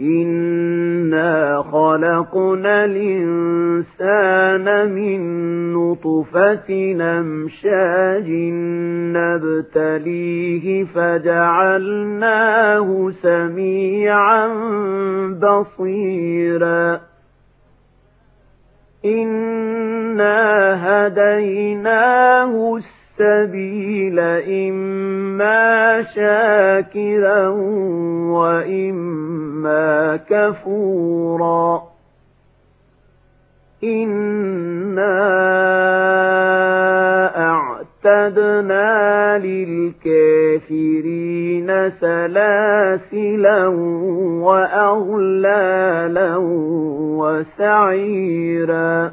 إنا خلقنا الإنسان من نطفة نمشاج نبتليه فجعلناه سميعا بصيرا إنا هديناه السميع السبيل إما شاكرا وإما كفورا. إنا أعتدنا للكافرين سلاسلا وأغلالا وسعيرا.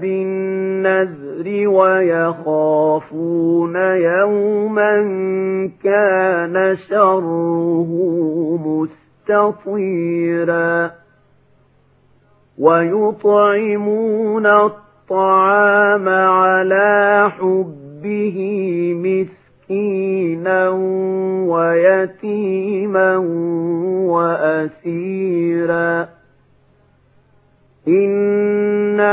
بالنذر ويخافون يوما كان شره مستطيرا ويطعمون الطعام على حبه مسكينا ويتيما وأسيرا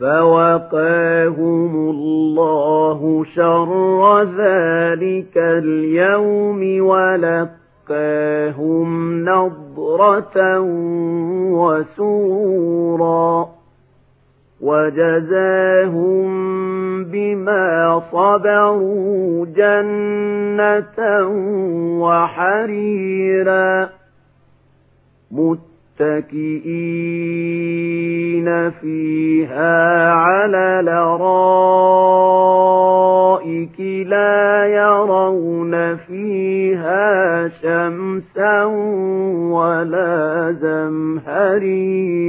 فوقاهم الله شر ذلك اليوم ولقاهم نضرة وسورا وجزاهم بما صبروا جنة وحريرا متكئين فيها على لرائك لا يرون فيها شمسا ولا زمهريرا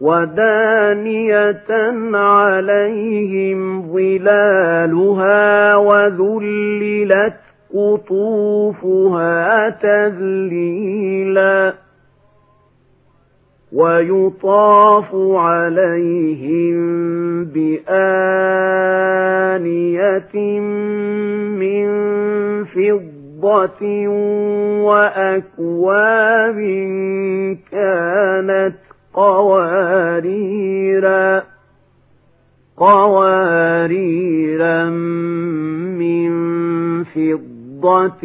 ودانية عليهم ظلالها وذللت قطوفها تذليلا ويطاف عليهم بآنية من فضة وأكواب كانت قواريرا قواريرا من فضة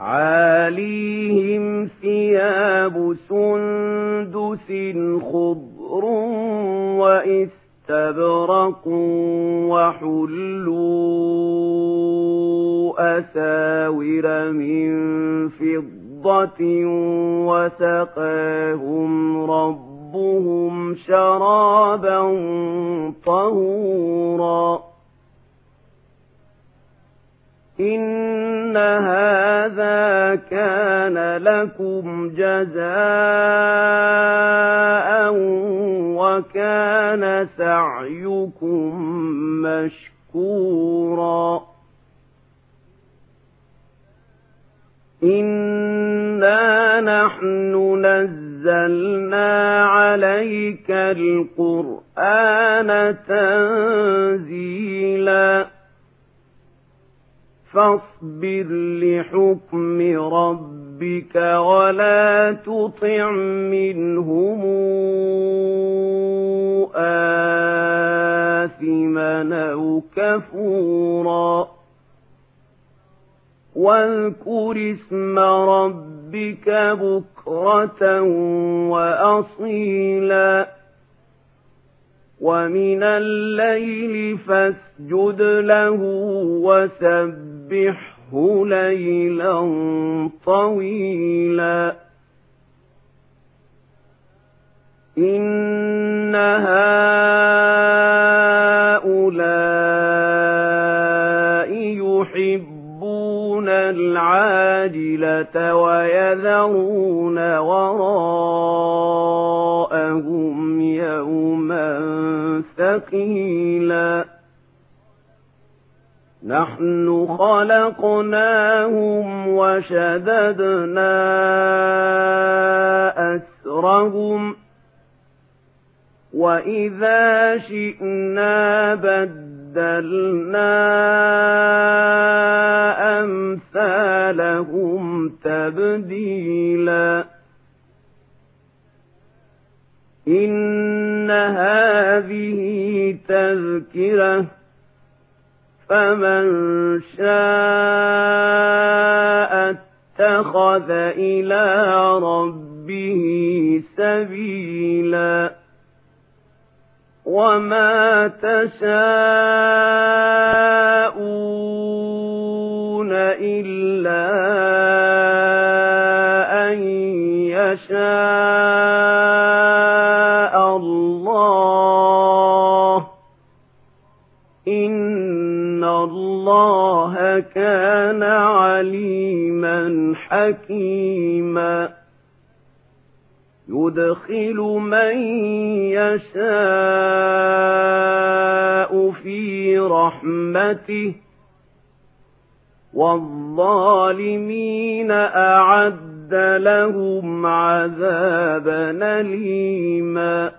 عَالِيهِمْ ثِيَابُ سُندُسٍ خُضْرٌ وَإِسْتَبْرَقٌ وَحُلُّوا أَسَاوِرَ مِن فِضَّةٍ وَسَقَاهُمْ رَبُّهُمْ شَرَابًا طَهُورًا إِنَّ هَذَا كَانَ لَكُمْ جَزَاءً وَكَانَ سَعْيُكُمْ مَشْكُورًا. إِنَّا نَحْنُ نَزَّلْنَا عَلَيْكَ الْقُرْآنَ تَنزِيلًا. فاصبر لحكم ربك ولا تطع منهم آثما أو كفورا. واذكر اسم ربك بكرة وأصيلا. ومن الليل فاسجد له وسبح سبحه ليلا طويلا. إن هؤلاء يحبون العاجلة ويذرون وراءهم يوما ثقيلا. نحن خلقناهم وشددنا أسرهم وإذا شئنا بدلنا أمثالهم تبديلا. إن هذه تذكرة فمن شاء اتخذ إلى ربه سبيلا وما تشاءون كان عليما حكيما. يدخل من يشاء في رحمته والظالمين أعد لهم عذابا أليما.